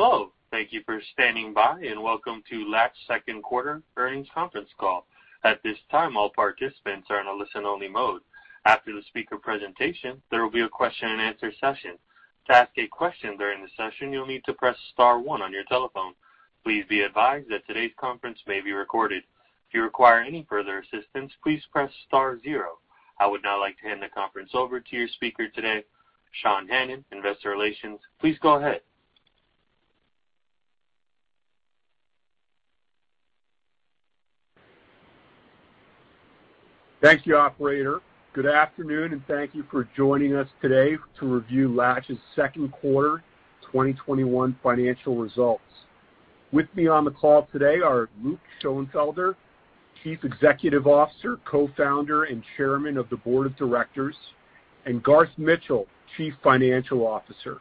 Hello. Thank you for standing by, and welcome to Latch second quarter earnings conference call. At this time, all participants are in a listen-only mode. After the speaker presentation, there will be a question-and-answer session. To ask a question during the session, you'll need to press star one on your telephone. Please be advised that today's conference may be recorded. If you require any further assistance, please press star zero. I would now like to hand the conference over to your speaker today, Sean Hannan, Investor Relations. Please go ahead. Thank you, operator. Good afternoon, and thank you for joining us today to review Latch's second quarter 2021 financial results. With me on the call today are Luke Schoenfelder, Chief Executive Officer, Co-founder, and Chairman of the Board of Directors, and Garth Mitchell, Chief Financial Officer.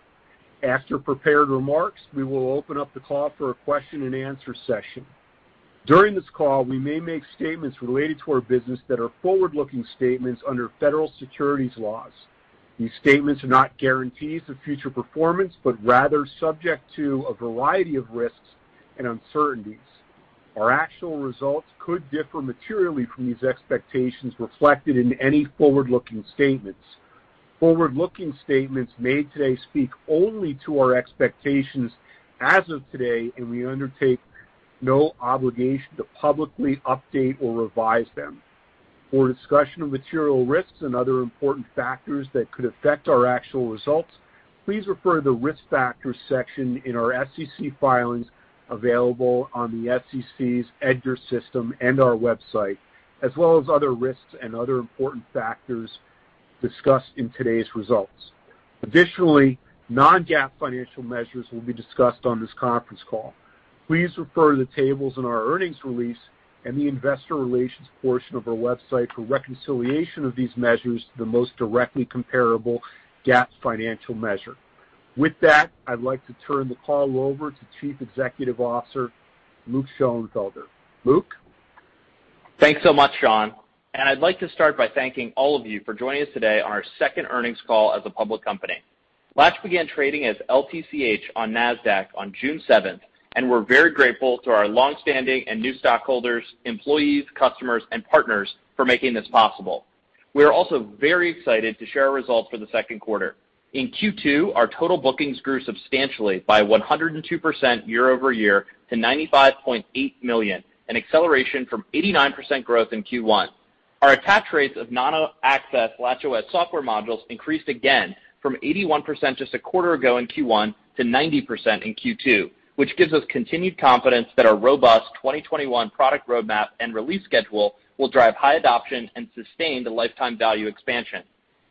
After prepared remarks, we will open up the call for a question-and-answer session. During this call, we may make statements related to our business that are forward-looking statements under federal securities laws. These statements are not guarantees of future performance, but rather subject to a variety of risks and uncertainties. Our actual results could differ materially from these expectations reflected in any forward-looking statements. Forward-looking statements made today speak only to our expectations as of today, and we undertake no obligation to publicly update or revise them. For discussion of material risks and other important factors that could affect our actual results, please refer to the Risk Factors section in our SEC filings available on the SEC's EDGAR system and our website, as well as other risks and other important factors discussed in today's results. Additionally, non-GAAP financial measures will be discussed on this conference call. Please refer to the tables in our earnings release and the investor relations portion of our website for reconciliation of these measures to the most directly comparable GAAP financial measure. With that, I'd like to turn the call over to Chief Executive Officer, Luke Schoenfelder. Luke? Thanks so much, Sean. And I'd like to start by thanking all of you for joining us today on our second earnings call as a public company. Latch began trading as LTCH on Nasdaq on June 7th, and we're very grateful to our longstanding and new stockholders, employees, customers, and partners for making this possible. We are also very excited to share our results for the second quarter. In Q2, our total bookings grew substantially by 102% year-over-year to 95.8 million, an acceleration from 89% growth in Q1. Our attach rates of non-access LatchOS software modules increased again from 81% just a quarter ago in Q1 to 90% in Q2, which gives us continued confidence that our robust 2021 product roadmap and release schedule will drive high adoption and sustain the lifetime value expansion.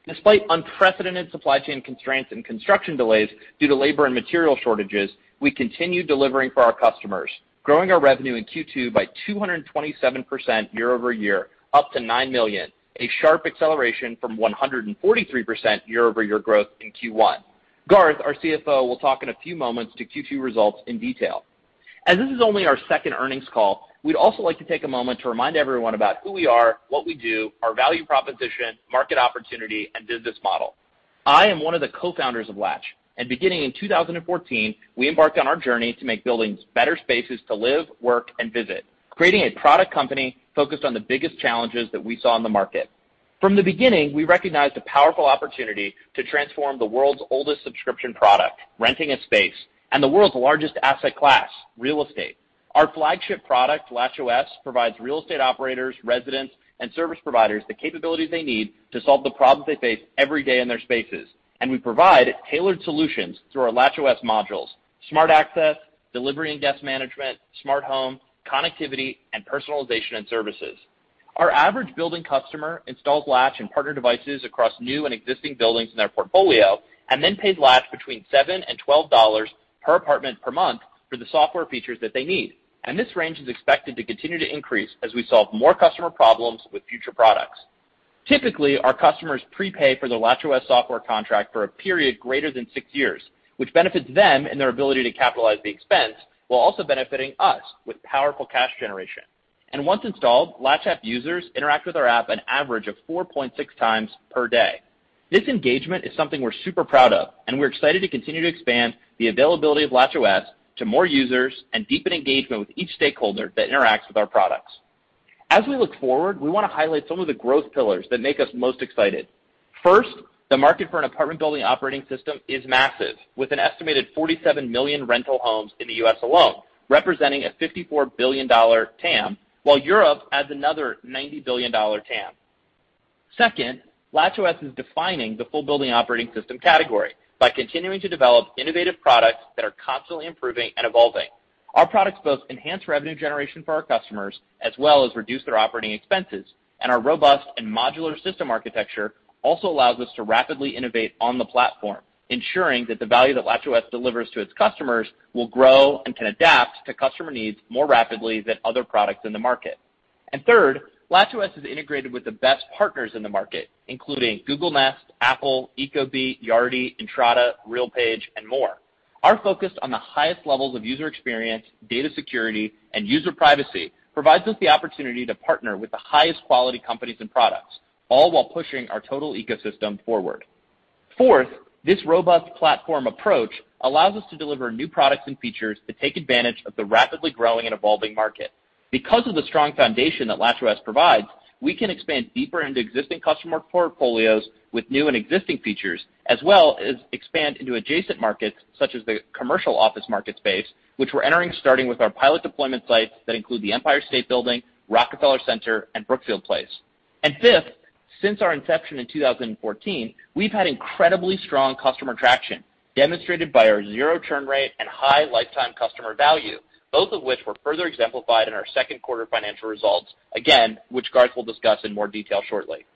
Despite unprecedented supply chain constraints and construction delays due to labor and material shortages, we continue delivering for our customers, growing our revenue in Q2 by 227% year-over-year, up to 9 million, a sharp acceleration from 143% year-over-year growth in Q1. Garth, our CFO, will talk in a few moments to Q2 results in detail. As this is only our second earnings call, we'd also like to take a moment to remind everyone about who we are, what we do, our value proposition, market opportunity, and business model. I am one of the co-founders of Latch, and beginning in 2014, we embarked on our journey to make buildings better spaces to live, work, and visit, creating a product company focused on the biggest challenges that we saw in the market. From the beginning, we recognized a powerful opportunity to transform the world's oldest subscription product, renting a space, and the world's largest asset class, real estate. Our flagship product, LatchOS, provides real estate operators, residents, and service providers the capabilities they need to solve the problems they face every day in their spaces. And we provide tailored solutions through our LatchOS modules, Smart Access, Delivery and Guest Management, Smart Home, Connectivity, and Personalization and Services. Our average building customer installs Latch and partner devices across new and existing buildings in their portfolio and then pays Latch between 7 and $12 per apartment per month for the software features that they need. And this range is expected to continue to increase as we solve more customer problems with future products. Typically, our customers prepay for their LatchOS software contract for a period greater than six years, which benefits them in their ability to capitalize the expense while also benefiting us with powerful cash generation. And once installed, Latch app users interact with our app an average of 4.6 times per day. This engagement is something we're super proud of, and we're excited to continue to expand the availability of LatchOS to more users and deepen engagement with each stakeholder that interacts with our products. As we look forward, we want to highlight some of the growth pillars that make us most excited. First, the market for an apartment building operating system is massive, with an estimated 47 million rental homes in the U.S. alone, representing a $54 billion TAM, while Europe adds another $90 billion TAM. Second, LatchOS is defining the full building operating system category by continuing to develop innovative products that are constantly improving and evolving. Our products both enhance revenue generation for our customers as well as reduce their operating expenses, and our robust and modular system architecture also allows us to rapidly innovate on the platform, ensuring that the value that LatchOS delivers to its customers will grow and can adapt to customer needs more rapidly than other products in the market. Third, LatchOS is integrated with the best partners in the market, including Google Nest, Apple, Ecobee, Yardi, Entrata, RealPage, and more. Our focus on the highest levels of user experience, data security, and user privacy provides us the opportunity to partner with the highest quality companies and products, all while pushing our total ecosystem forward. Fourth, this robust platform approach allows us to deliver new products and features to take advantage of the rapidly growing and evolving market. Because of the strong foundation that LatchOS provides, we can expand deeper into existing customer portfolios with new and existing features, as well as expand into adjacent markets such as the commercial office market space, which we're entering starting with our pilot deployment sites that include the Empire State Building, Rockefeller Center, and Brookfield Place. Fifth, since our inception in 2014, we've had incredibly strong customer traction, demonstrated by our zero churn rate and high lifetime customer value, both of which were further exemplified in our second quarter financial results, again, which Garth will discuss in more detail shortly.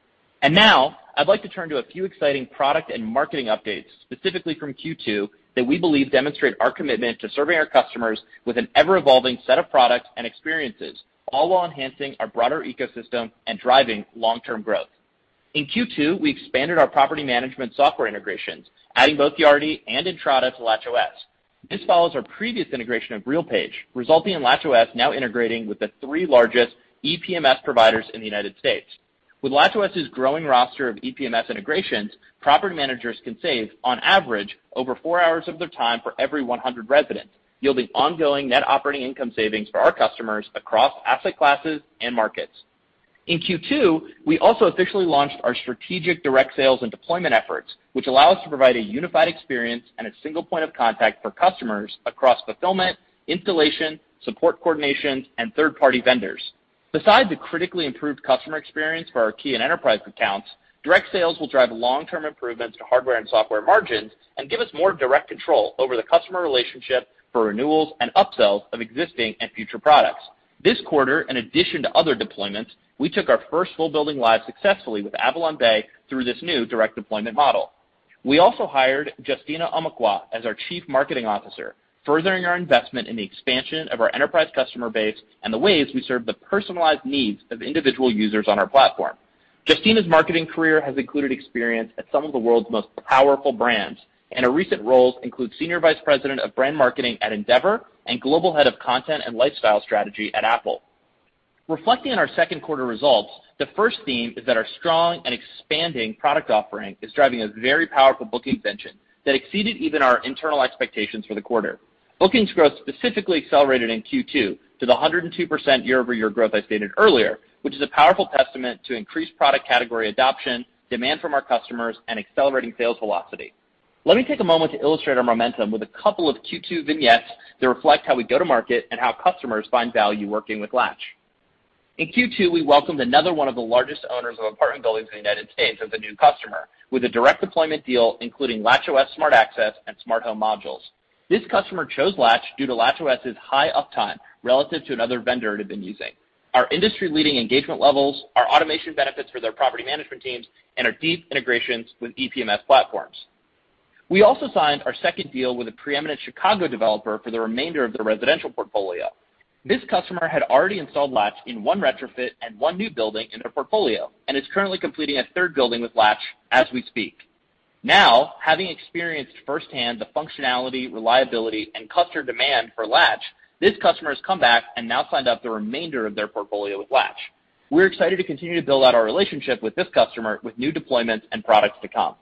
And now, I'd like to turn to a few exciting product and marketing updates, specifically from Q2, that we believe demonstrate our commitment to serving our customers with an ever-evolving set of products and experiences, all while enhancing our broader ecosystem and driving long-term growth. In Q2, we expanded our property management software integrations, adding both Yardi and Entrata to LatchOS. This follows our previous integration of RealPage, resulting in LatchOS now integrating with the three largest ePMS providers in the United States. With LatchOS's growing roster of ePMS integrations, property managers can save, on average, over four hours of their time for every 100 residents, yielding ongoing net operating income savings for our customers across asset classes and markets. In Q2, we also officially launched our strategic direct sales and deployment efforts, which allow us to provide a unified experience and a single point of contact for customers across fulfillment, installation, support coordination, and third-party vendors. Besides the critically improved customer experience for our key and enterprise accounts, direct sales will drive long-term improvements to hardware and software margins and give us more direct control over the customer relationship for renewals and upsells of existing and future products. This quarter, in addition to other deployments, we took our first full building live successfully with AvalonBay through this new direct deployment model. We also hired Justina Omokhua as our Chief Marketing Officer, furthering our investment in the expansion of our enterprise customer base and the ways we serve the personalized needs of individual users on our platform. Justina's marketing career has included experience at some of the world's most powerful brands, and her recent roles include Senior Vice President of Brand Marketing at Endeavor and Global Head of Content and Lifestyle Strategy at Apple. Reflecting on our second quarter results, the first theme is that our strong and expanding product offering is driving a very powerful bookings engine that exceeded even our internal expectations for the quarter. Bookings growth specifically accelerated in Q2 to the 102% year-over-year growth I stated earlier, which is a powerful testament to increased product category adoption, demand from our customers, and accelerating sales velocity. Let me take a moment to illustrate our momentum with a couple of Q2 vignettes that reflect how we go to market and how customers find value working with Latch. In Q2, we welcomed another one of the largest owners of apartment buildings in the United States as a new customer with a direct deployment deal including LatchOS Smart Access and Smart Home modules. This customer chose Latch due to LatchOS's high uptime relative to another vendor it had been using, our industry-leading engagement levels, our automation benefits for their property management teams, and our deep integrations with ePMS platforms. We also signed our second deal with a preeminent Chicago developer for the remainder of their residential portfolio. This customer had already installed Latch in one retrofit and one new building in their portfolio and is currently completing a third building with Latch as we speak. Now, having experienced firsthand the functionality, reliability, and customer demand for Latch, this customer has come back and now signed up the remainder of their portfolio with Latch. We're excited to continue to build out our relationship with this customer with new deployments and products to come.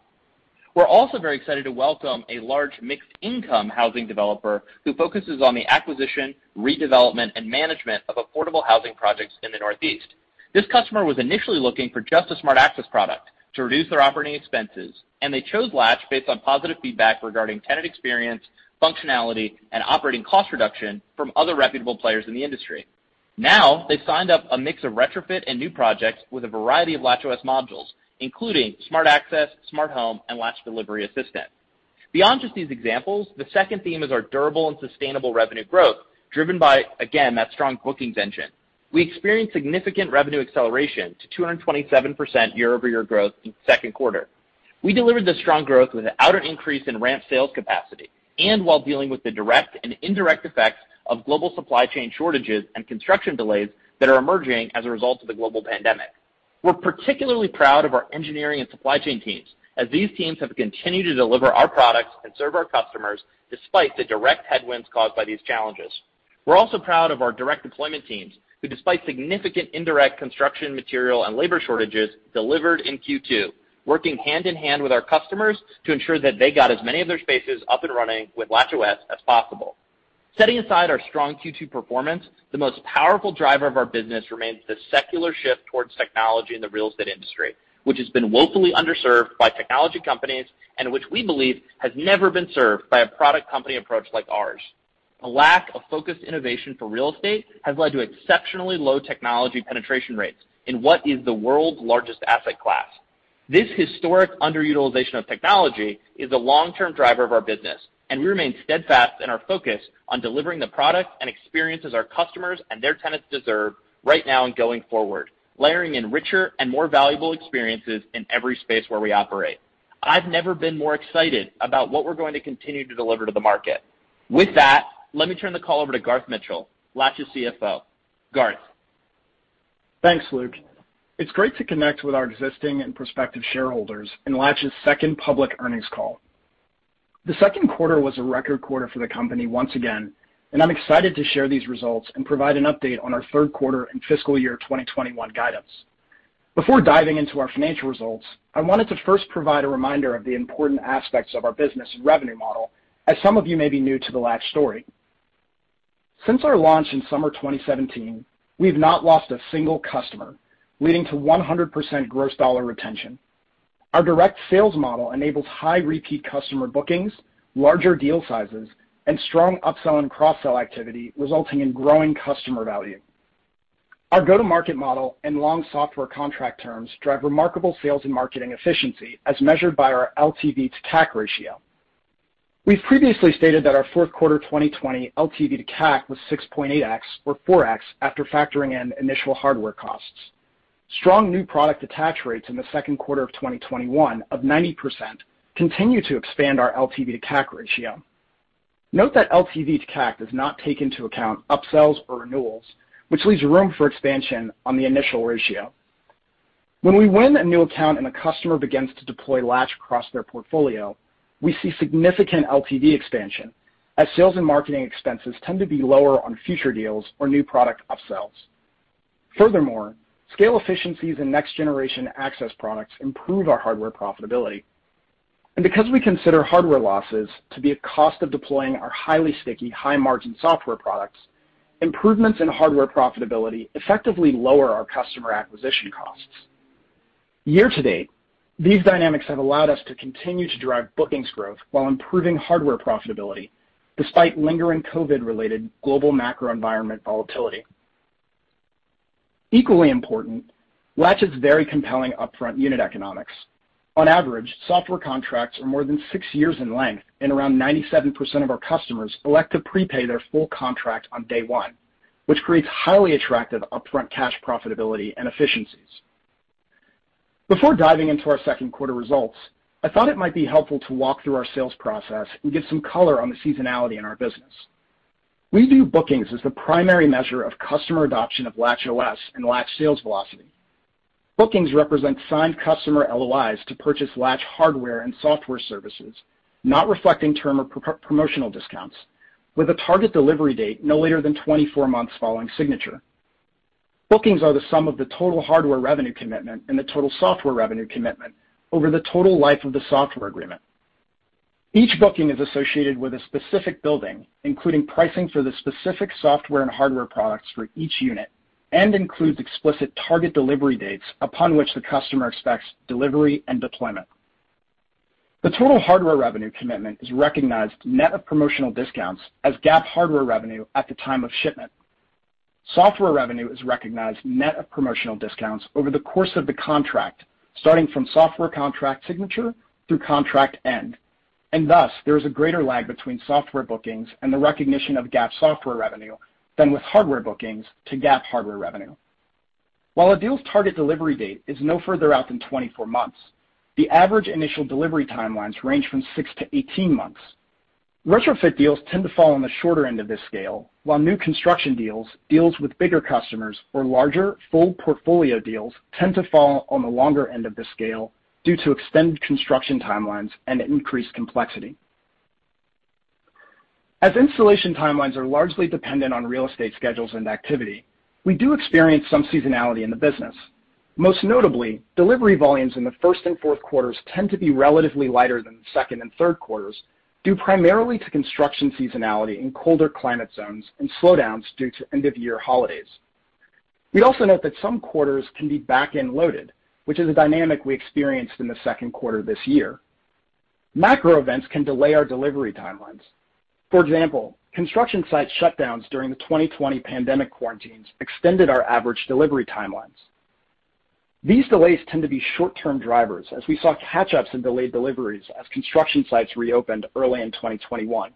We're also very excited to welcome a large mixed-income housing developer who focuses on the acquisition, redevelopment, and management of affordable housing projects in the Northeast. This customer was initially looking for just a Smart Access product to reduce their operating expenses, and they chose Latch based on positive feedback regarding tenant experience, functionality, and operating cost reduction from other reputable players in the industry. Now, they've signed up a mix of retrofit and new projects with a variety of LatchOS modules, including Smart Access, Smart Home, and Latch Delivery Assistant. Beyond just these examples, the second theme is our durable and sustainable revenue growth, driven by, again, that strong bookings engine. We experienced significant revenue acceleration to 227% year-over-year growth in the second quarter. We delivered this strong growth without an increase in ramp sales capacity and while dealing with the direct and indirect effects of global supply chain shortages and construction delays that are emerging as a result of the global pandemic. We're particularly proud of our engineering and supply chain teams, as these teams have continued to deliver our products and serve our customers despite the direct headwinds caused by these challenges. We're also proud of our direct deployment teams, who, despite significant indirect construction material and labor shortages, delivered in Q2, working hand in hand with our customers to ensure that they got as many of their spaces up and running with LatchOS as possible. Setting aside our strong Q2 performance, the most powerful driver of our business remains the secular shift towards technology in the real estate industry, which has been woefully underserved by technology companies and which we believe has never been served by a product company approach like ours. A lack of focused innovation for real estate has led to exceptionally low technology penetration rates in what is the world's largest asset class. This historic underutilization of technology is a long-term driver of our business, and we remain steadfast in our focus on delivering the products and experiences our customers and their tenants deserve right now and going forward, layering in richer and more valuable experiences in every space where we operate. I've never been more excited about what we're going to continue to deliver to the market. With that, let me turn the call over to Garth Mitchell, Latch's CFO. Garth. Thanks, Luke. It's great to connect with our existing and prospective shareholders in Latch's second public earnings call. The second quarter was a record quarter for the company once again, and I'm excited to share these results and provide an update on our third quarter and fiscal year 2021 guidance. Before diving into our financial results, I wanted to first provide a reminder of the important aspects of our business and revenue model, as some of you may be new to the Latch story. Since our launch in summer 2017, we've not lost a single customer, leading to 100% gross dollar retention. Our direct sales model enables high repeat customer bookings, larger deal sizes, and strong upsell and cross-sell activity, resulting in growing customer value. Our go-to-market model and long software contract terms drive remarkable sales and marketing efficiency as measured by our LTV to CAC ratio. We've previously stated that our fourth quarter 2020 LTV to CAC was 6.8x or 4x after factoring in initial hardware costs. Strong new product attach rates in the second quarter of 2021 of 90% continue to expand our LTV to CAC ratio. Note that LTV to CAC does not take into account upsells or renewals, which leaves room for expansion on the initial ratio. When we win a new account and a customer begins to deploy Latch across their portfolio, we see significant LTV expansion as sales and marketing expenses tend to be lower on future deals or new product upsells. Furthermore, scale efficiencies in next-generation access products improve our hardware profitability. And because we consider hardware losses to be a cost of deploying our highly sticky, high-margin software products, improvements in hardware profitability effectively lower our customer acquisition costs. Year to date, these dynamics have allowed us to continue to drive bookings growth while improving hardware profitability despite lingering COVID-related global macro environment volatility. Equally important, Latch has very compelling upfront unit economics. On average, software contracts are more than six years in length, and around 97% of our customers elect to prepay their full contract on day one, which creates highly attractive upfront cash profitability and efficiencies. Before diving into our second quarter results, I thought it might be helpful to walk through our sales process and give some color on the seasonality in our business. We view bookings as the primary measure of customer adoption of LatchOS and Latch sales velocity. Bookings represent signed customer LOIs to purchase Latch hardware and software services, not reflecting term or promotional discounts, with a target delivery date no later than 24 months following signature. Bookings are the sum of the total hardware revenue commitment and the total software revenue commitment over the total life of the software agreement, Each booking is associated with a specific building, including pricing for the specific software and hardware products for each unit, and includes explicit target delivery dates upon which the customer expects delivery and deployment. The total hardware revenue commitment is recognized net of promotional discounts as GAAP hardware revenue at the time of shipment. Software revenue is recognized net of promotional discounts over the course of the contract, starting from software contract signature through contract end, and thus there is a greater lag between software bookings and the recognition of GAAP software revenue than with hardware bookings to GAAP hardware revenue. While a deal's target delivery date is no further out than 24 months, the average initial delivery timelines range from 6 to 18 months. Retrofit deals tend to fall on the shorter end of this scale, while new construction deals, deals with bigger customers or larger full portfolio deals tend to fall on the longer end of the scale due to extended construction timelines and increased complexity. As installation timelines are largely dependent on real estate schedules and activity, we do experience some seasonality in the business. Most notably, delivery volumes in the first and fourth quarters tend to be relatively lighter than the second and third quarters, due primarily to construction seasonality in colder climate zones and slowdowns due to end-of-year holidays. We also note that some quarters can be back-end loaded, which is a dynamic we experienced in the second quarter this year. Macro events can delay our delivery timelines. For example, construction site shutdowns during the 2020 pandemic quarantines extended our average delivery timelines. These delays tend to be short-term drivers, as we saw catch-ups in delayed deliveries as construction sites reopened early in 2021.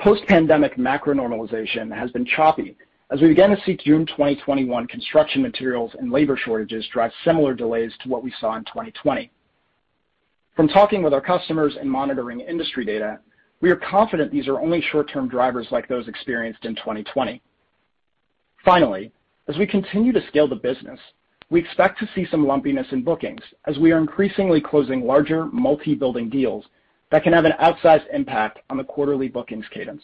Post-pandemic macro normalization has been choppy as we began to see June 2021 construction materials and labor shortages drive similar delays to what we saw in 2020. From talking with our customers and monitoring industry data, we are confident these are only short-term drivers like those experienced in 2020. Finally, as we continue to scale the business, we expect to see some lumpiness in bookings as we are increasingly closing larger multi-building deals that can have an outsized impact on the quarterly bookings cadence.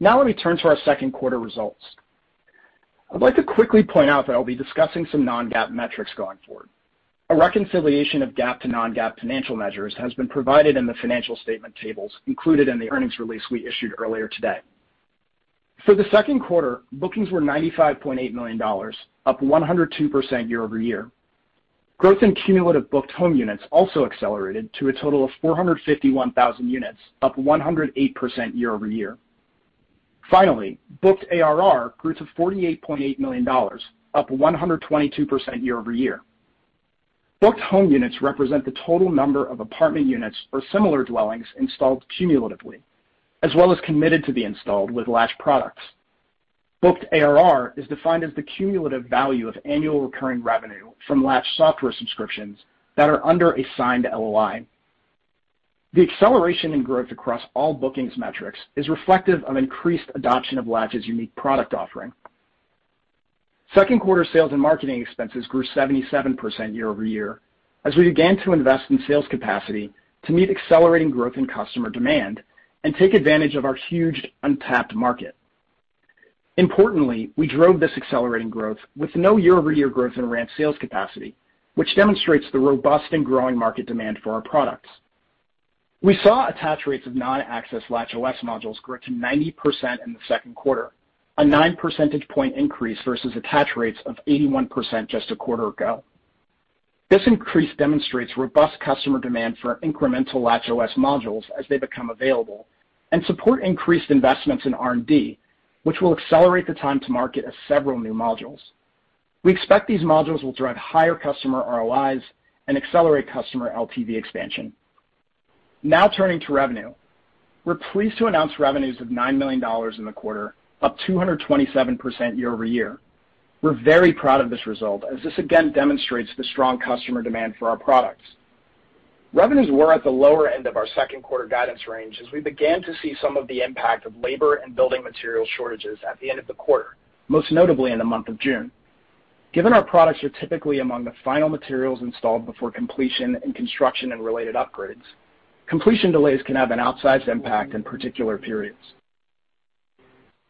Now let me turn to our second quarter results. I'd like to quickly point out that I'll be discussing some non-GAAP metrics going forward. A reconciliation of GAAP to non-GAAP financial measures has been provided in the financial statement tables included in the earnings release we issued earlier today. For the second quarter, bookings were $95.8 million, up 102% year-over-year. Growth in cumulative booked home units also accelerated to a total of 451,000 units, up 108% year-over-year. Finally, booked ARR grew to $48.8 million, up 122% year-over-year. Booked home units represent the total number of apartment units or similar dwellings installed cumulatively, as well as committed to be installed with Latch products. Booked ARR is defined as the cumulative value of annual recurring revenue from Latch software subscriptions that are under a signed LOI. The acceleration in growth across all bookings metrics is reflective of increased adoption of Latch's unique product offering. Second quarter sales and marketing expenses grew 77% year-over-year as we began to invest in sales capacity to meet accelerating growth in customer demand and take advantage of our huge untapped market. Importantly, we drove this accelerating growth with no year-over-year growth in ramp sales capacity, which demonstrates the robust and growing market demand for our products. We saw attach rates of non-access LatchOS modules grow to 90% in the second quarter, a 9 percentage point increase versus attach rates of 81% just a quarter ago. This increase demonstrates robust customer demand for incremental LatchOS modules as they become available and support increased investments in R&D, which will accelerate the time to market of several new modules. We expect these modules will drive higher customer ROIs and accelerate customer LTV expansion. Now turning to revenue. We're pleased to announce revenues of $9 million in the quarter, up 227% year-over-year. We're very proud of this result, as this again demonstrates the strong customer demand for our products. Revenues were at the lower end of our second quarter guidance range as we began to see some of the impact of labor and building material shortages at the end of the quarter, most notably in the month of June. Given our products are typically among the final materials installed before completion in construction and related upgrades, completion delays can have an outsized impact in particular periods.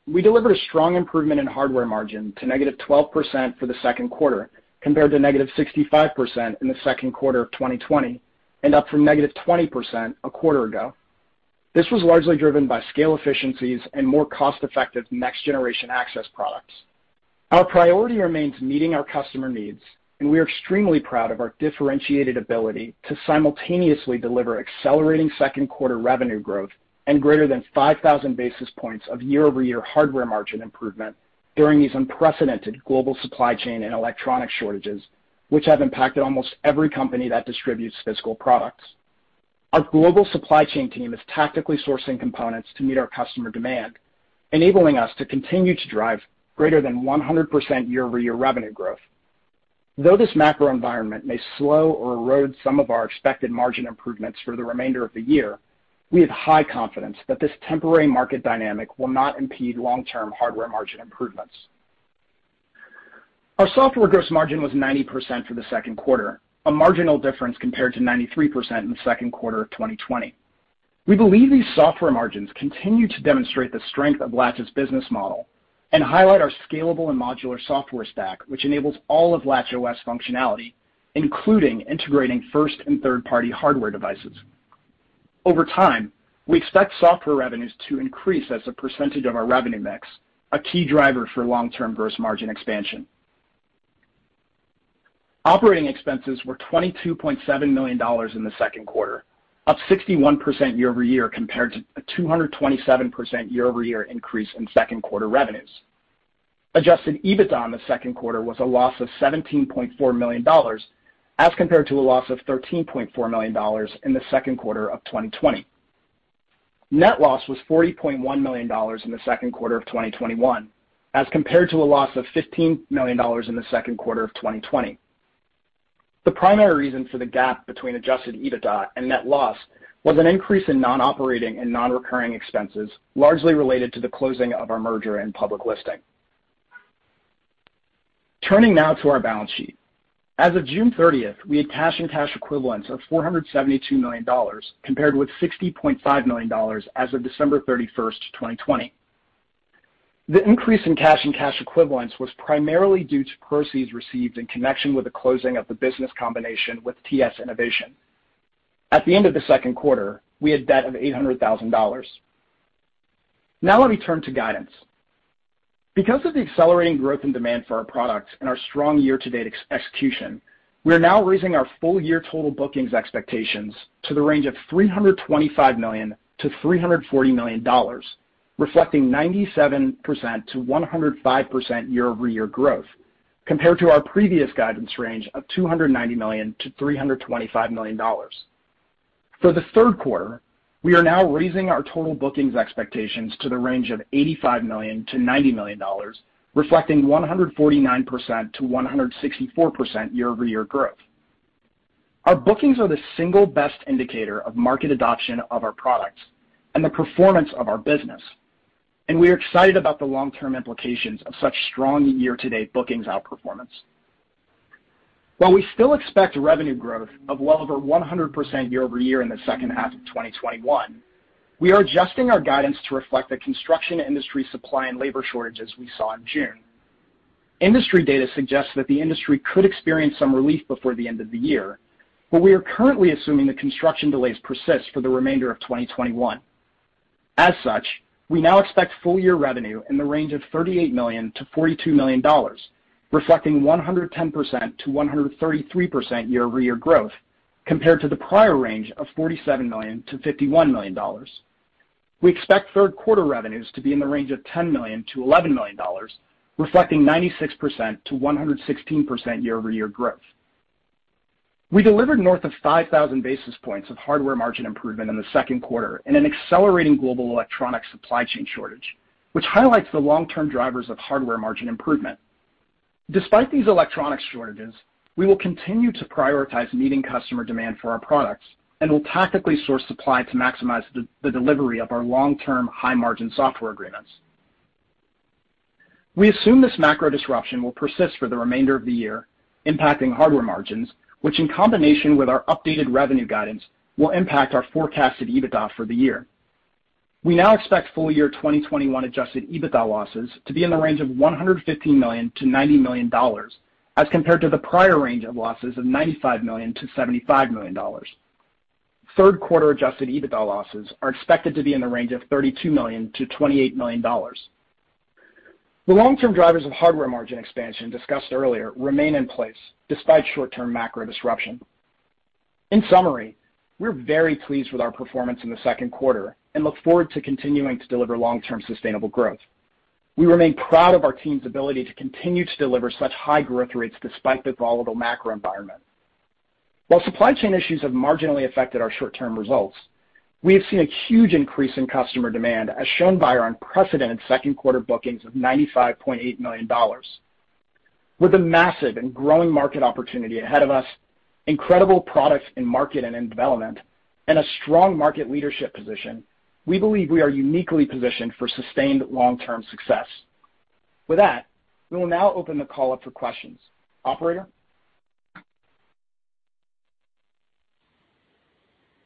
We delivered a strong improvement in hardware margin to -12% for the second quarter, compared to -65% in the second quarter of 2020, and up from -20% a quarter ago. This was largely driven by scale efficiencies and more cost-effective next-generation access products. Our priority remains meeting our customer needs, and we are extremely proud of our differentiated ability to simultaneously deliver accelerating second quarter revenue growth and greater than 5,000 basis points of year-over-year hardware margin improvement during these unprecedented global supply chain and electronic shortages, which have impacted almost every company that distributes physical products. Our global supply chain team is tactically sourcing components to meet our customer demand, enabling us to continue to drive greater than 100% year-over-year revenue growth. Though this macro environment may slow or erode some of our expected margin improvements for the remainder of the year, we have high confidence that this temporary market dynamic will not impede long-term hardware margin improvements. Our software gross margin was 90% for the second quarter, a marginal difference compared to 93% in the second quarter of 2020. We believe these software margins continue to demonstrate the strength of Latch's business model and highlight our scalable and modular software stack, which enables all of LatchOS functionality, including integrating first and third-party hardware devices. Over time, we expect software revenues to increase as a percentage of our revenue mix, a key driver for long-term gross margin expansion. Operating expenses were $22.7 million in the second quarter, up 61% year-over-year compared to a 227% year-over-year increase in second quarter revenues. Adjusted EBITDA in the second quarter was a loss of $17.4 million as compared to a loss of $13.4 million in the second quarter of 2020. Net loss was $40.1 million in the second quarter of 2021 as compared to a loss of $15 million in the second quarter of 2020. The primary reason for the gap between adjusted EBITDA and net loss was an increase in non-operating and non-recurring expenses, largely related to the closing of our merger and public listing. Turning now to our balance sheet. As of June 30th, we had cash and cash equivalents of $472 million, compared with $60.5 million as of December 31st, 2020. The increase in cash and cash equivalents was primarily due to proceeds received in connection with the closing of the business combination with TS Innovation. At the end of the second quarter, we had debt of $800,000. Now let me turn to guidance. Because of the accelerating growth and demand for our products and our strong year-to-date execution, we are now raising our full-year total bookings expectations to the range of $325 million-$340 million, reflecting 97% to 105% year-over-year growth, compared to our previous guidance range of 290 million to $325 million. For the third quarter, we are now raising our total bookings expectations to the range of 85 million to $90 million, reflecting 149% to 164% year-over-year growth. Our bookings are the single best indicator of market adoption of our products and the performance of our business, and we are excited about the long-term implications of such strong year-to-date bookings outperformance. While we still expect revenue growth of well over 100% year-over-year in the second half of 2021, we are adjusting our guidance to reflect the construction industry supply and labor shortages we saw in June. Industry data suggests that the industry could experience some relief before the end of the year, but we are currently assuming the construction delays persist for the remainder of 2021. As such, we now expect full-year revenue in the range of $38 million-$42 million, reflecting 110%-133% year-over-year growth, compared to the prior range of $47 million-$51 million. We expect third quarter revenues to be in the range of $10 million-$11 million, reflecting 96%-116% year-over-year growth. We delivered north of 5,000 basis points of hardware margin improvement in the second quarter in an accelerating global electronic supply chain shortage, which highlights the long-term drivers of hardware margin improvement. Despite these electronic shortages, we will continue to prioritize meeting customer demand for our products and will tactically source supply to maximize the delivery of our long-term high-margin software agreements. We assume this macro disruption will persist for the remainder of the year, impacting hardware margins, which in combination with our updated revenue guidance, will impact our forecasted EBITDA for the year. We now expect full-year 2021 adjusted EBITDA losses to be in the range of $115 million-$90 million as compared to the prior range of losses of $95 million-$75 million. third quarter adjusted EBITDA losses are expected to be in the range of $32 million-$28 million. The long-term drivers of hardware margin expansion discussed earlier remain in place despite short-term macro disruption. In summary, we're very pleased with our performance in the second quarter and look forward to continuing to deliver long-term sustainable growth. We remain proud of our team's ability to continue to deliver such high growth rates despite the volatile macro environment. While supply chain issues have marginally affected our short-term results, we have seen a huge increase in customer demand, as shown by our unprecedented second quarter bookings of $95.8 million. With a massive and growing market opportunity ahead of us, incredible products in market and in development, and a strong market leadership position, we believe we are uniquely positioned for sustained long-term success. With that, we will now open the call up for questions. Operator?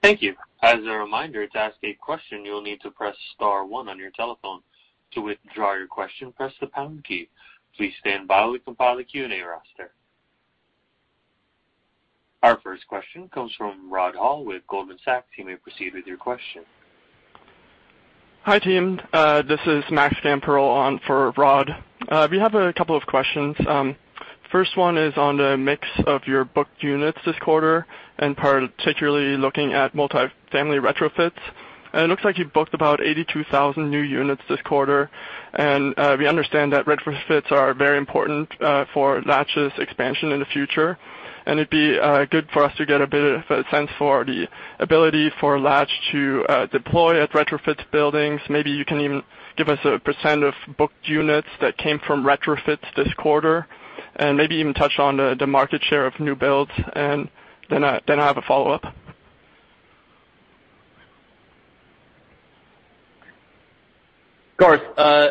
Thank you. As a reminder, to ask a question, you will need to press star one on your telephone. To withdraw your question, press the pound key. Please stand by while we compile the Q&A roster. Our first question comes from Rod Hall with Goldman Sachs. You may proceed with your question. Hi, team. Uh, this is Max Gamperl on for Rod. Uh, we have a couple of questions. Um, First one is on the mix of your booked units this quarter, and particularly looking at multifamily retrofits. It looks like you booked about 82,000 new units this quarter, and uh, we understand that retrofits are very important uh, for Latch's expansion in the future. And it'd be uh, good for us to get a bit of a sense for the ability for Latch to deploy at retrofit buildings. Maybe you can even give us a percent of booked units that came from retrofits this quarter, and maybe even touch on the market share of new builds. And then I have a follow-up. Garth, uh,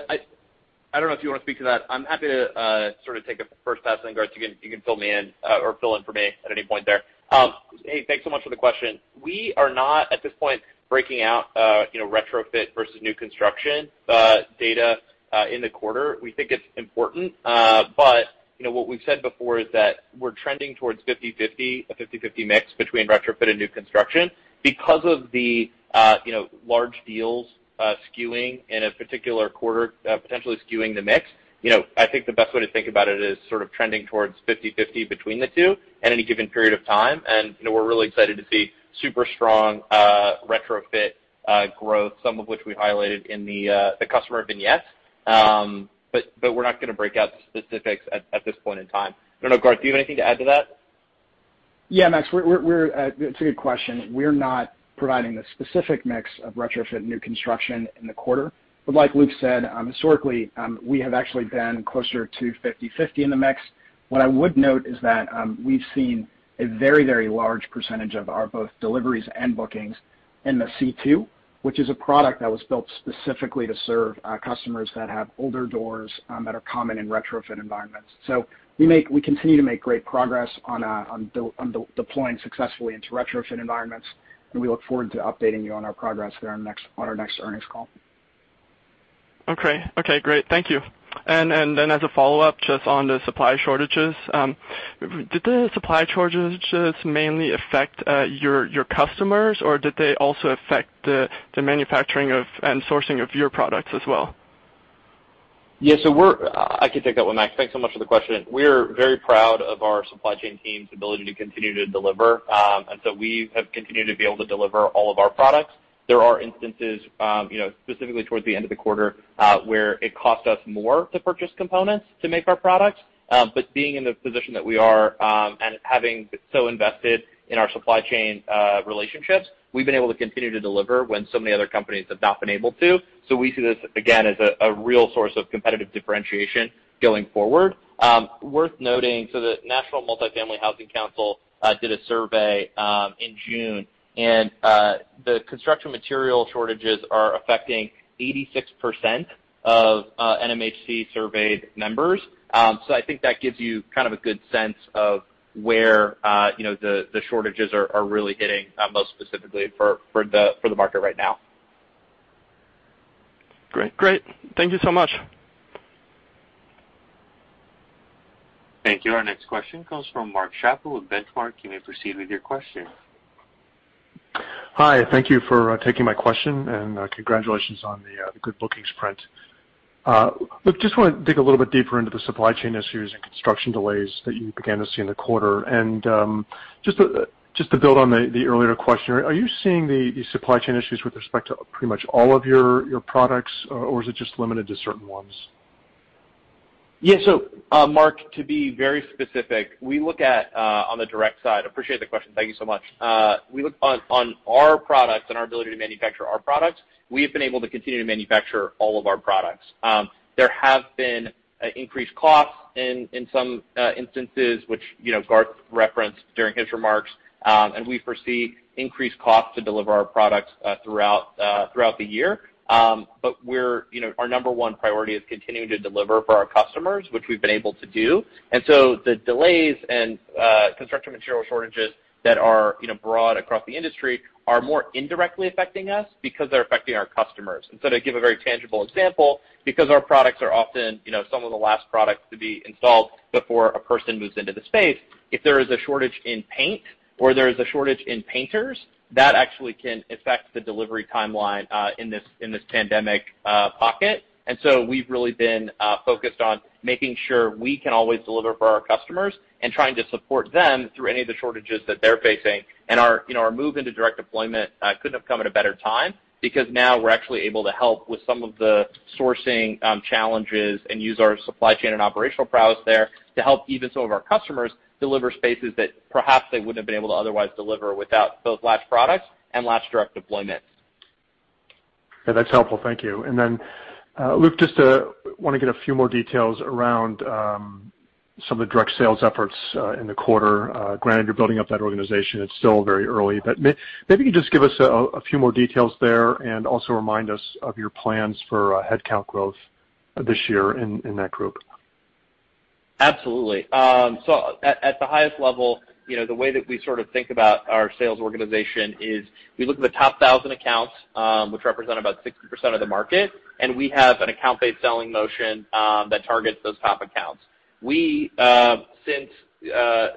I don't know if you want to speak to that. I'm happy to uh, sort of take a first pass, and Garth, you can fill me in uh, or fill in for me at any point there. Um, hey, thanks so much for the question. We are not, at this point, breaking out retrofit versus new construction data in the quarter. We think it's important. You know, what we've said before is that we're trending towards 50/50 a 50/50 mix between retrofit and new construction. Because of the uh you know, large deals uh skewing in a particular quarter, potentially skewing the mix, you know, I think the best way to think about it is sort of trending towards 50/50 between the two at any given period of time. And you know, we're really excited to see super strong uh retrofit uh growth, some of which we highlighted in the uh the customer vignettes. But we're not going to break out the specifics at this point in time. I don't know, Garth, do you have anything to add to that? Yeah, Max, We're uh, it's a good question. We're not providing the specific mix of retrofit new construction in the quarter. But like Luke said, um, historically, um, we have actually been closer to 50/50 in the mix. What I would note is that um, we've seen a very, very large percentage of our both deliveries and bookings in the C2, which is a product that was built specifically to serve uh, customers that have older doors um, that are common in retrofit environments. So we make we continue to make great progress on uh, deploying successfully into retrofit environments, and we look forward to updating you on our progress there on our next earnings call. Okay. Great. Thank you. And and then as a follow-up, just on the supply shortages, did the supply shortages mainly affect your your customers, or did they also affect the manufacturing of and sourcing of your products as well? Yeah. So we're uh I can take that one, Max. Thanks so much for the question. We're very proud of our supply chain team's ability to continue to deliver. Um and so we have continued to be able to deliver all of our products. There are instances, um you know, specifically towards the end of the quarter, uh, where it cost us more to purchase components to make our products. Um, but being in the position that we are, um, and having so invested in our supply chain uh, relationships, we've been able to continue to deliver when so many other companies have not been able to. So we see this, again, as a real source of competitive differentiation going forward. Um, worth noting, so the National Multifamily Housing Council uh, did a survey um, in June, and the construction material shortages are affecting 86% of NMHC surveyed members. Um so I think that gives you kind of a good sense of where uh you know the shortages are really hitting most specifically for for the for the market right now. Great. Great. Thank you so much. Thank you. Our next question comes from Mark Schappel with Benchmark. You may proceed with your question. Hi. Thank you for taking my question, and congratulations on the good bookings print. Look, just want to dig a little bit deeper into the supply chain issues and construction delays that you began to see in the quarter. And um just uh just to build on the earlier question, are you seeing the supply chain issues with respect to pretty much all of your products, or is it just limited to certain ones? Yeah. So uh Mark, to be very specific, we look at uh, on the direct side. Appreciate the question. Thank you so much. Uh, we look on on our products and our ability to manufacture our products. We have been able to continue to manufacture all of our products. Um, there have been uh, increased costs in in some instances, which you know Garth referenced during his remarks. Um and we foresee increased costs to deliver our products throughout throughout the year. Our number one priority is continuing to deliver for our customers, which we've been able to do. And so the delays and uh construction material shortages that are you know broad across the industry are more indirectly affecting us because they're affecting our customers. To give a very tangible example, because our products are often you know some of the last products to be installed before a person moves into the space, if there is a shortage in paint or there is a shortage in painters, that actually can affect the delivery timeline uh in this in this pandemic uh, pocket. And so we've really been uh, focused on making sure we can always deliver for our customers and trying to support them through any of the shortages that they're facing. And our you know our move into direct deployment uh, couldn't have come at a better time because now we're actually able to help with some of the sourcing um, challenges and use our supply chain and operational prowess there to help even some of our customers deliver spaces that perhaps they wouldn't have been able to otherwise deliver without both Latch products and Latch direct deployment. Yeah, that's helpful. Thank you. And then uh, Luke, just uh, want to get a few more details around um, some of the direct sales efforts uh, in the quarter. Granted, you're building up that organization, it's still very early, but maybe you can just give us a few more details there and also remind us of your plans for headcount growth this year in that group. Absolutely. Um so at the highest level, you know, the way that we sort of think about our sales organization is we look at the top 1,000 accounts, um which represent about 60% of the market, and we have an account-based selling motion um that targets those top accounts. We, uh since uh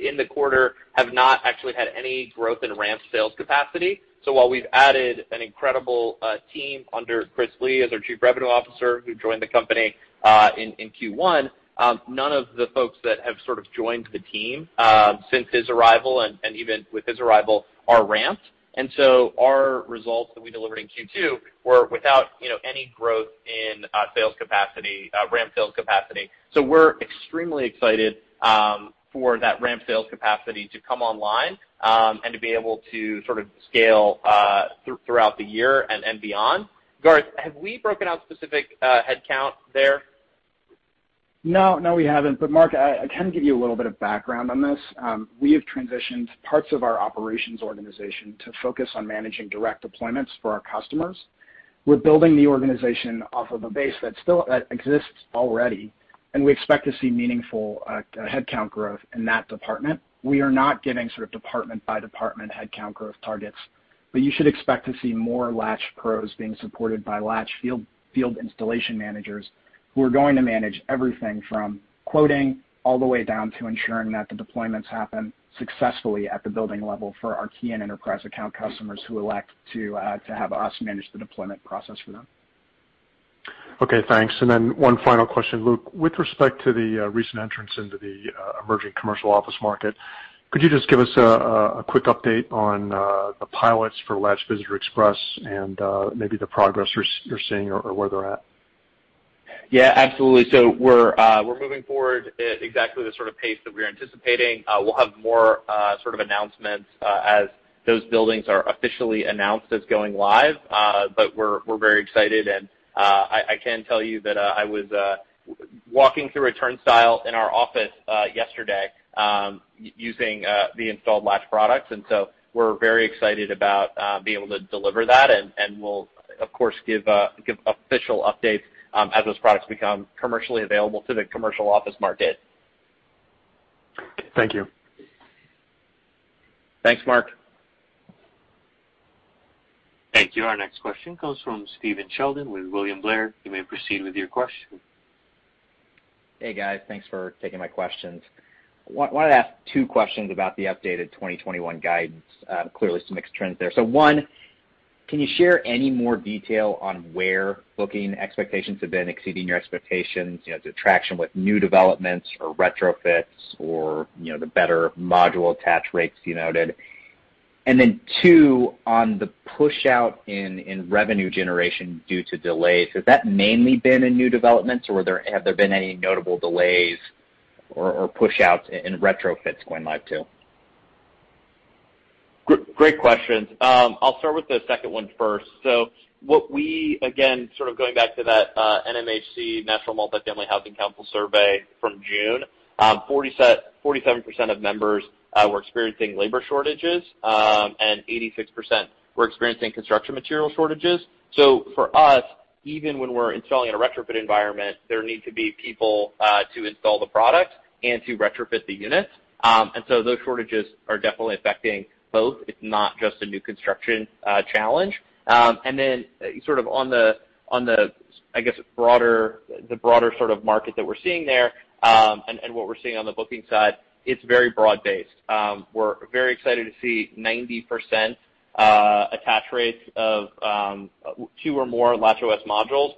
in the quarter, have not actually had any growth in ramp sales capacity. So while we've added an incredible uh team under Chris Lee as our Chief Revenue Officer, who joined the company uh in Q1, none of the folks that have sort of joined the team since his arrival, and even with his arrival, are ramped. And so our results that we delivered in Q2 were without you know any growth in uh sales capacity, uh ramp sales capacity. So we're extremely excited um for that ramp sales capacity to come online, um and to be able to sort of scale uh, throughout the year and beyond. Garth, have we broken out specific uh headcount there? No, no, we haven't. But Mark, I can give you a little bit of background on this. Um, we have transitioned parts of our operations organization to focus on managing direct deployments for our customers. We're building the organization off of a base that still exists already, and we expect to see meaningful uh, headcount growth in that department. We are not giving sort of department-by-department headcount growth targets, but you should expect to see more Latch Pros being supported by Latch field installation managers who are going to manage everything from quoting all the way down to ensuring that the deployments happen successfully at the building level for our key and enterprise account customers who elect to uh, to have us manage the deployment process for them. Okay, thanks. And then one final question, Luke. With respect to the uh, recent entrance into the uh, emerging commercial office market, could you just give us a quick update on the pilots for Latch Visitor Express and maybe the progress you're seeing or where they're at? Yeah, absolutely. So we're uh we're moving forward at exactly the sort of pace that we're anticipating. Uh, we'll have more uh, sort of announcements as those buildings are officially announced as going live. Uh but we're we're very excited, and I can tell you that I was walking through a turnstile in our office yesterday um, using the installed Latch products. And so we're very excited about being able to deliver that, and we'll, of course, give uh give official updates Um, as those products become commercially available to the commercial office market. Thank you. Thanks, Mark. Thank you. Our next question comes from Stephen Sheldon with William Blair. You may proceed with your question. Hey, guys. Thanks for taking my questions. I wanted to ask two questions about the updated 2021 guidance. Uh, clearly some mixed trends there. One, can you share any more detail on where booking expectations have been exceeding your expectations? You know, the traction with new developments or retrofits or, you know, the better module attach rates you noted. Then Two, on the push-out in revenue generation due to delays, has that mainly been in new developments, or have there been any notable delays or push-outs in retrofits going live too? Great questions. Um, I'll start with the second one first. What we, again, sort of going back to that, uh, NMHC, National Multifamily Housing Council survey from June, um, 47% of members uh, were experiencing labor shortages, um, and 86% were experiencing construction material shortages. So for us, even when we're installing in a retrofit environment, there need to be people uh, to install the product and to retrofit the units. Those shortages are definitely affecting both. It's not just a new construction uh, challenge. Um, and then uh, sort of on the, on the I guess, broader the broader sort of market that we're seeing there, um, and what we're seeing on the booking side, it's very broad-based. Um, we're very excited to see 90% uh, attach rates of two or more LatchOS modules.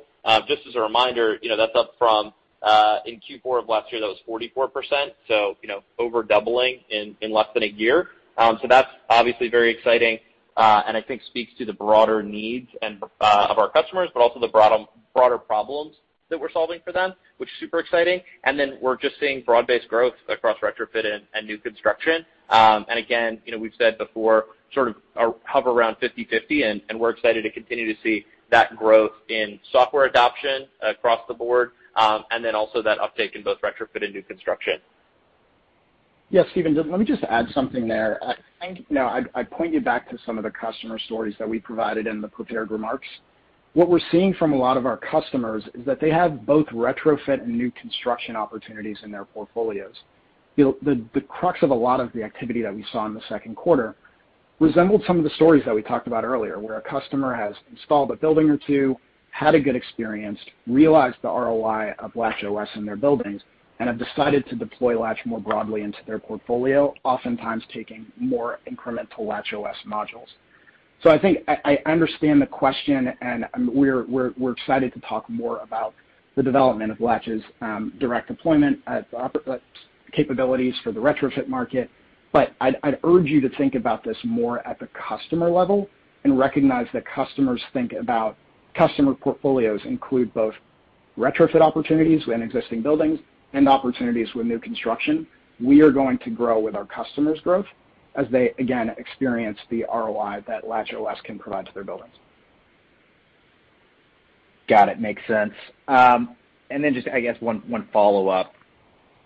Just as a reminder, you know, that's up from uh in Q4 of last year, that was 44%, so you know, over doubling in, in less than a year. So that's obviously very exciting, and I think speaks to the broader needs and uh of our customers, but also the broader broader problems that we're solving for them, which is super exciting. And then we're just seeing broad-based growth across retrofit and new construction. Um and again, you know, we've said before, sort of hover around 50/50, and we're excited to continue to see that growth in software adoption across the board, um, and then also that uptake in both retrofit and new construction. Yeah, Stephen, let me just add something there. I think, you know, I'd point you back to some of the customer stories that we provided in the prepared remarks. What we're seeing from a lot of our customers is that they have both retrofit and new construction opportunities in their portfolios. The crux of a lot of the activity that we saw in the second quarter resembled some of the stories that we talked about earlier, where a customer has installed a building or two, had a good experience, realized the ROI of LatchOS in their buildings, and have decided to deploy Latch more broadly into their portfolio, oftentimes taking more incremental LatchOS modules. So I think I understand the question, and we're excited to talk more about the development of Latch's um, direct deployment uh, uh, capabilities for the retrofit market. But I'd urge you to think about this more at the customer level and recognize that customers think about customer portfolios include both retrofit opportunities in existing buildings and opportunities with new construction. We are going to grow with our customers' growth as they, again, experience the ROI that LatchOS can provide to their buildings. Got it. Makes sense. Um and then just, I guess, one follow-up.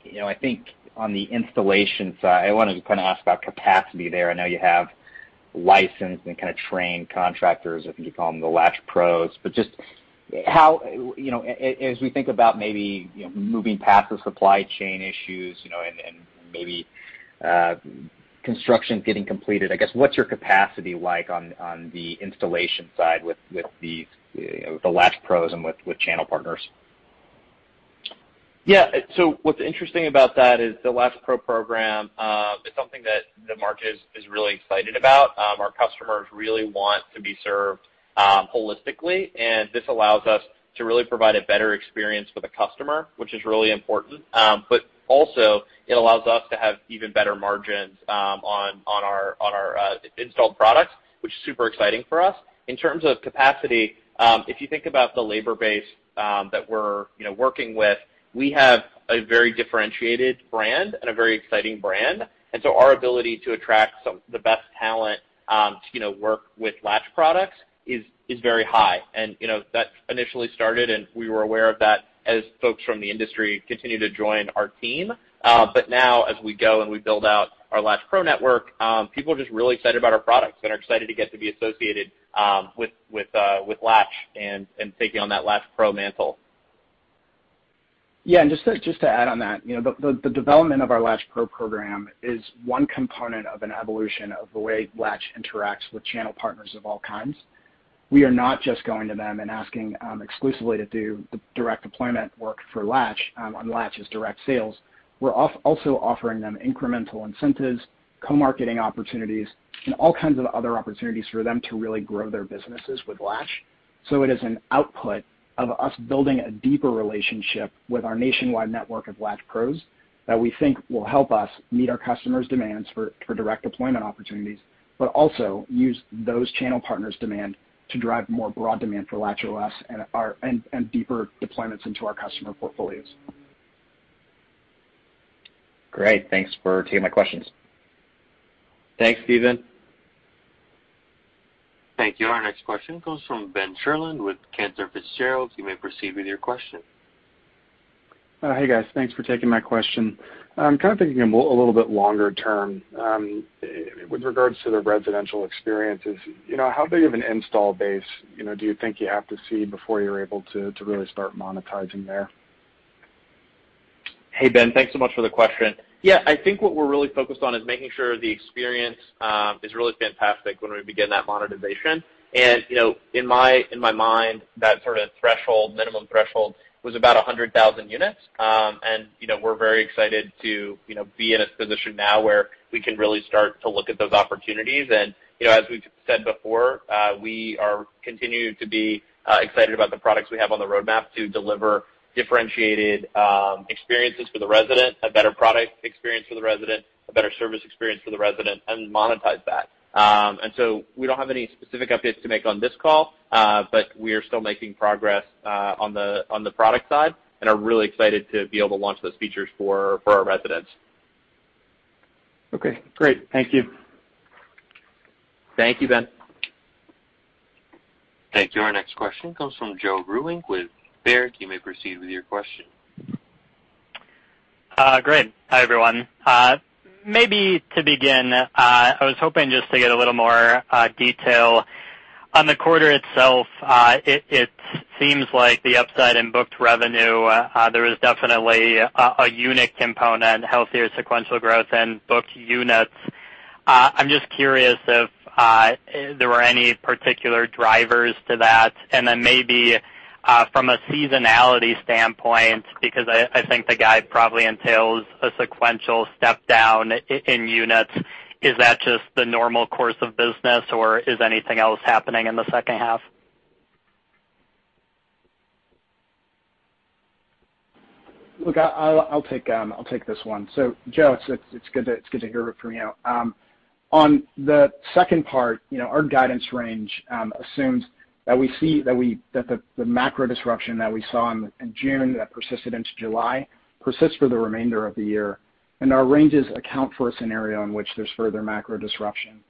You know, I think on the installation side, I wanted to kind of ask about capacity there. I know you have licensed and kind of trained contractors, I think you call them the Latch Pros. But just how, you know, as we think about maybe, you know, moving past the supply chain issues, you know, and maybe construction getting completed, I guess, what's your capacity like on on the installation side with with these uh the Latch Pros and with with channel partners? Yeah. So what's interesting about that is the Latch Pro program is something that the market is really excited about. Our customers really want to be served Um, holistically, and this allows us to really provide a better experience for the customer, which is really important. Um, but also it allows us to have even better margins um, on on our on our uh, installed products, which is super exciting for us. In terms of capacity, if you think about the labor base that we're, you know, working with, we have a very differentiated brand and a very exciting brand. And so our ability to attract some the best talent to, work with Latch products is is very high. That initially started, and we were aware of that as folks from the industry continue to join our team. Uh, but now as we go and we build out our Latch Pro network, um, people are just really excited about our products and are excited to get to be associated um, with with uh with Latch and and taking on that Latch Pro mantle. Yeah. And just to just to add on that, you know, the development of our Latch Pro program is one component of an evolution of the way Latch interacts with channel partners of all kinds. We are not just going to them and asking um, exclusively to do the direct deployment work for Latch um, on Latch's direct sales. we're also offering them incremental incentives, co-marketing opportunities, and all kinds of other opportunities for them to really grow their businesses with Latch. So it is an output of us building a deeper relationship with our nationwide network of Latch Pros that we think will help us meet our customers' demands for direct deployment opportunities, but also use those channel partners' demand to drive more broad demand for LatchOS and deeper deployments into our customer portfolios. Great. Thanks for taking my questions. Thanks, Stephen. Thank you. Our next question comes from Ben Sherlund with Cantor Fitzgerald. You may proceed with your question. Uh, hey, guys. Thanks for taking my question. I'm kind of thinking a little bit longer term. Um, with regards to the residential experiences, you know, how big of an install base do you think you have to see before you're able to really start monetizing there? Hey, Ben. Thanks so much for the question. Yeah, I think what we're really focused on is making sure the experience um, is really fantastic when we begin that monetization. And you know, in my in my mind, that sort of threshold, minimum threshold was about 100,000 units. Um, and you know we're very excited to you know be in a position now where we can really start to look at those opportunities. And you know as we've said before, uh, we are continuing to be uh, excited about the products we have on the roadmap to deliver differentiated um, experiences for the resident, a better product experience for the resident, a better service experience for the resident, and monetize that. Um, we don't have any specific updates to make on this call, uh, but we are still making progress uh on the on the product side and are really excited to be able to launch those features for for our residents. Okay, great. Thank you. Thank you, Ben. Thank you. Our next question comes from Joe Vruwink with Baird. You may proceed with your question. Uh, great. Hi, everyone. Uh, Maybe to begin, I was hoping just to get a little more uh detail on the quarter itself. Uh it it seems like the upside in booked revenue, uh there was definitely a unit component, healthier sequential growth in booked units. Uh I'm just curious if uh there were any particular drivers to that, and then maybe Uh, from a seasonality standpoint, because I think the guide probably entails a sequential step down in units. Is that just the normal course of business, or is anything else happening in the second half? Look, I'll I'll take um I'll take this one. So Joe, it's good to hear from you. Um, on the second part, you know, our guidance range um, assumes that we see that we the macro disruption that we saw in June that persisted into July persists for the remainder of the year, and our ranges account for a scenario in which there's further macro disruption.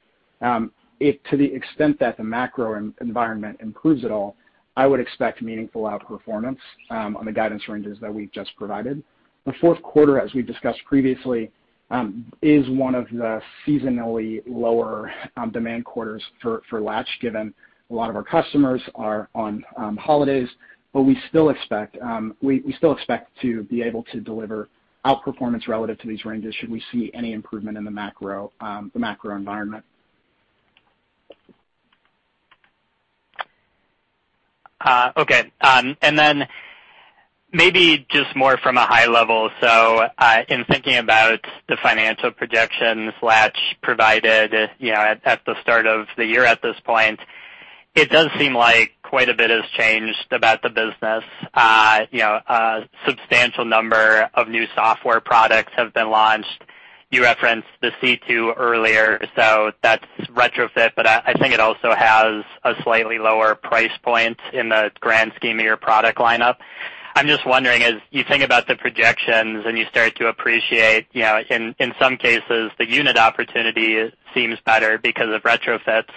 Um, to the extent that the macro environment improves at all, I would expect meaningful outperformance um, on the guidance ranges that we've just provided. The fourth quarter, as we've discussed previously, um, is one of the seasonally lower demand quarters for Latch, given a lot of our customers are on holidays. But we still expect um we still expect to be able to deliver outperformance relative to these ranges should we see any improvement in the macro environment. Okay. Um and then maybe just more from a high level. So uh in thinking about the financial projections Latch provided at the start of the year at this point, it does seem like quite a bit has changed about the business. Uh, you know, a substantial number of new software products have been launched. You referenced the C2 earlier, so that's retrofit, but I think it also has a slightly lower price point in the grand scheme of your product lineup. I'm just wondering, as you think about the projections and you start to appreciate, you know, in some cases, the unit opportunity seems better because of retrofits.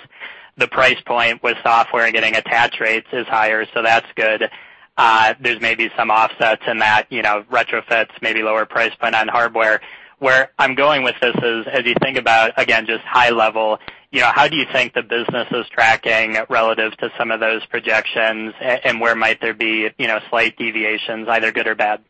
The price point with software and getting attach rates is higher, so that's good. Uh there's maybe some offsets in that you know, retrofits, maybe lower price point on hardware. Where I'm going with this is, as you think about, again, just high level, you know, how do you think the business is tracking relative to some of those projections, and where might there be you know, slight deviations, either good or bad?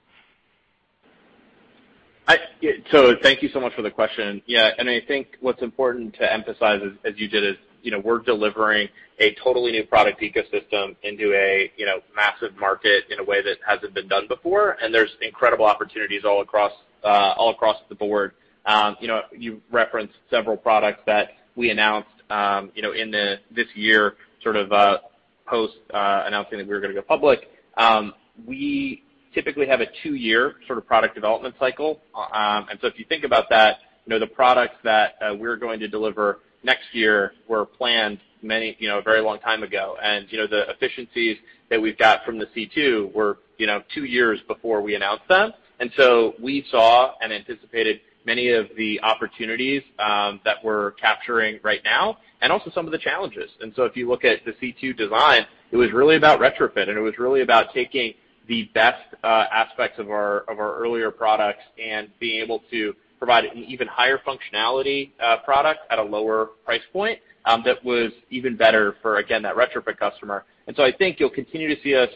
So thank you so much for the question. Yeah, and I think what's important to emphasize, as you did, is we're delivering a totally new product ecosystem into a you know massive market in a way that hasn't been done before, and there's incredible opportunities all across uh all across the board. Um you referenced several products that we announced um you know in the this year, sort of uh post uh announcing that we were going to go public. We typically have a two-year sort of product development cycle. Um and so if you think about that, you know the products that we're going to deliver next year were planned many, you know, a very long time ago. And you know, the efficiencies that we've got from the C2 were you know, two years before we announced them. And so we saw and anticipated many of the opportunities um, that we're capturing right now, and also some of the challenges. And so if you look at the C2 design, it was really about retrofit, and it was really about taking the best uh, aspects of our of our earlier products and being able to provide an even higher functionality product at a lower price point that was even better for, again, that retrofit customer. And so I think you'll continue to see us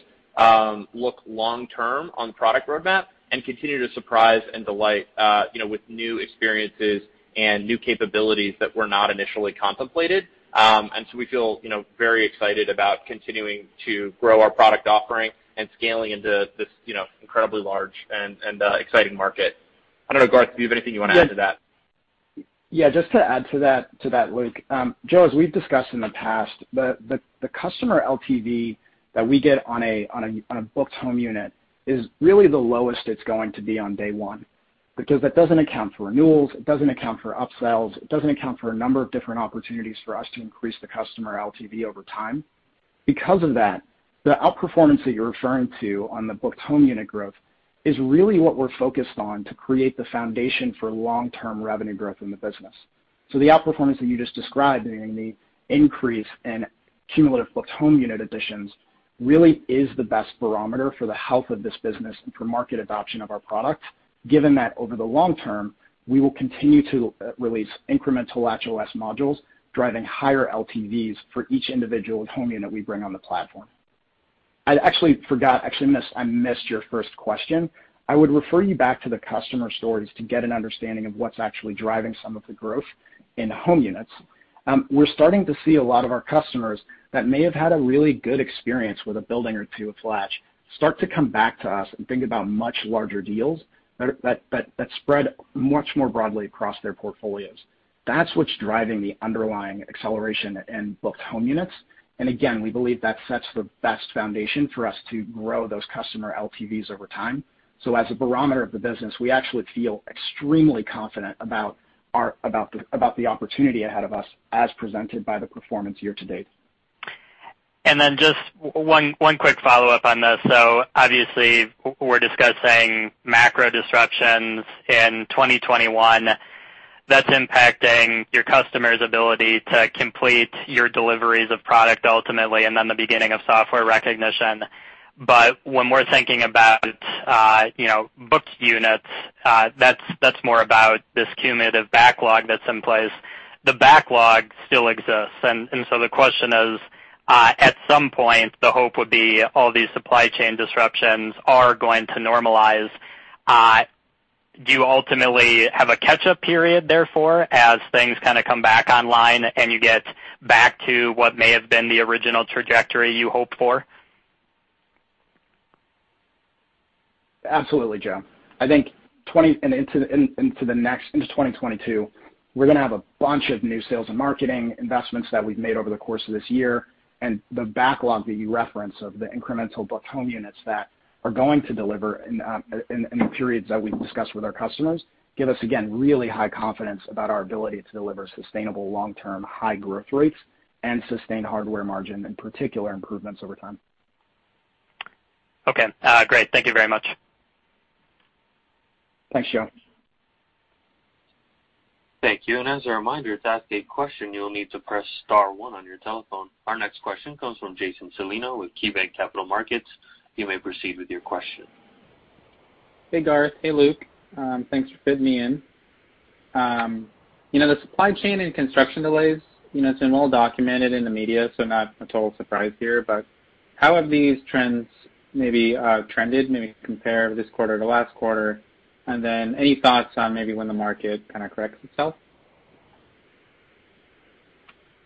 look long-term on the product roadmap and continue to surprise and delight uh you know with new experiences and new capabilities that were not initially contemplated. Um and so we feel you know very excited about continuing to grow our product offering and scaling into this you know incredibly large and and exciting market. I don't know, Garth, do you have anything you want to add to that? Yeah, just to add to that, to that, Luke. Um, Joe, as we've discussed in the past, the customer LTV that we get on a booked home unit is really the lowest it's going to be on day one, because that doesn't account for renewals, it doesn't account for upsells, it doesn't account for a number of different opportunities for us to increase the customer LTV over time. Because of that, the outperformance that you're referring to on the booked home unit growth is really what we're focused on to create the foundation for long-term revenue growth in the business. So the outperformance that you just described, meaning the increase in cumulative booked home unit additions, really is the best barometer for the health of this business and for market adoption of our product, given that over the long term, we will continue to release incremental LatchOS modules, driving higher LTVs for each individual home unit we bring on the platform. I actually forgot, Actually, I missed your first question. I would refer you back to the customer stories to get an understanding of what's actually driving some of the growth in home units. Um, we're starting to see a lot of our customers that may have had a really good experience with a building or two of Latch start to come back to us and think about much larger deals that spread much more broadly across their portfolios. That's what's driving the underlying acceleration in booked home units. And again, we believe that sets the best foundation for us to grow those customer LTVs over time. So as a barometer of the business, we actually feel extremely confident about our about the opportunity ahead of us as presented by the performance year to date. And then just one one quick follow-up on this. So obviously, we're discussing macro disruptions in 2021 that's impacting your customers' ability to complete your deliveries of product ultimately, and then the beginning of software recognition. But when we're thinking about uh you know booked units, uh that's that's more about this cumulative backlog that's in place. The backlog still exists. And so the question is, uh at some point, the hope would be all these supply chain disruptions are going to normalize. Do you ultimately have a catch-up period, therefore, as things kind of come back online and you get back to what may have been the original trajectory you hoped for? Absolutely, Joe. I think into 2022, we're going to have a bunch of new sales and marketing investments that we've made over the course of this year. And the backlog that you reference of the incremental booked home units that are going to deliver in uh, the periods that we've discussed with our customers give us, again, really high confidence about our ability to deliver sustainable long-term high growth rates and sustained hardware margin, in particular, improvements over time. Okay. Uh, great. Thank you very much. Thanks, Joe. Thank you. And as a reminder, to ask a question, you'll need to press star one on your telephone. Our next question comes from Jason Celino with KeyBanc Capital Markets. You may proceed with your question. Hey, Garth. Hey, Luke. Um, thanks for fitting me in. Um, you know, the supply chain and construction delays, you know, it's been well documented in the media, so not a total surprise here, but how have these trends maybe uh, trended, maybe compare this quarter to last quarter? And then any thoughts on maybe when the market kind of corrects itself?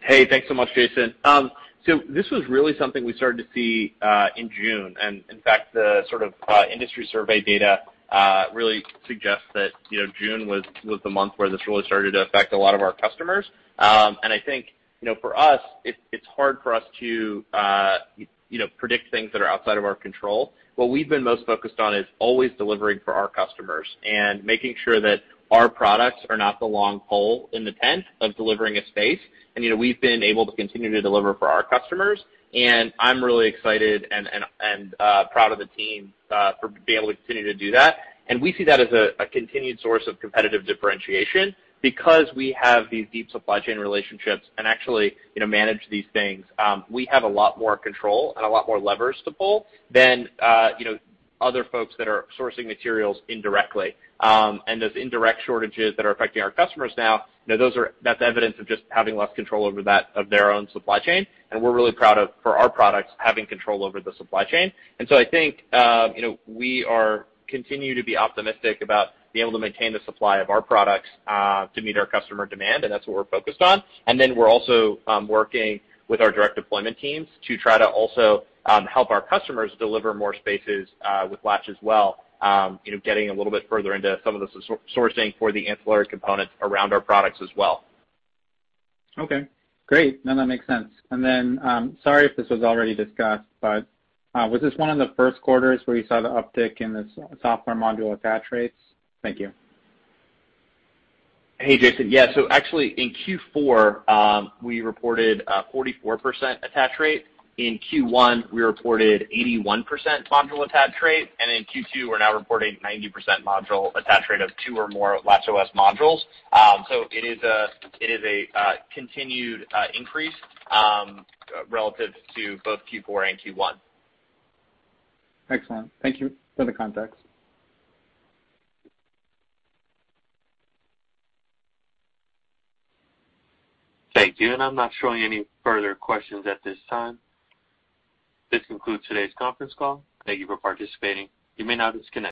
Hey, thanks so much, Jason. Um, So this was really something we started to see in June. And in fact, the sort of industry survey data really suggests that you know June was the month where this really started to affect a lot of our customers. Um and I think you know for us, it's hard for us to uh you know predict things that are outside of our control. What we've been most focused on is always delivering for our customers and making sure that our products are not the long pole in the tent of delivering a space. And you know, we've been able to continue to deliver for our customers, and I'm really excited and uh proud of the team uh, for being able to continue to do that. And we see that as a continued source of competitive differentiation because we have these deep supply chain relationships and actually you know, manage these things. Um, we have a lot more control and a lot more levers to pull than uh, other folks that are sourcing materials indirectly. Um and those indirect shortages that are affecting our customers now, that's evidence of just having less control over that of their own supply chain. And we're really proud of, for our products, having control over the supply chain. And so I think um you know we are continue to be optimistic about being able to maintain the supply of our products to meet our customer demand, and that's what we're focused on. And then we're also working with our direct deployment teams to try to also help our customers deliver more spaces with Latch as well, Um you know getting a little bit further into some of the sourcing for the ancillary components around our products as well. Okay, great. No, that makes sense. And then um sorry if this was already discussed, but was this one of the first quarters where you saw the uptick in the software module attach rates? Thank you. Hey, Jason. Yeah. So actually in Q4, we reported a 44% attach rate. In Q1, we reported 81% module attach rate, and in Q2, we're now reporting 90% module attach rate of two or more LatchOS modules. Um it is uh it is a continued increase relative to both Q4 and Q1. Excellent. Thank you for the context. Thank you. And I'm not showing any further questions at this time. This concludes today's conference call. Thank you for participating. You may now disconnect.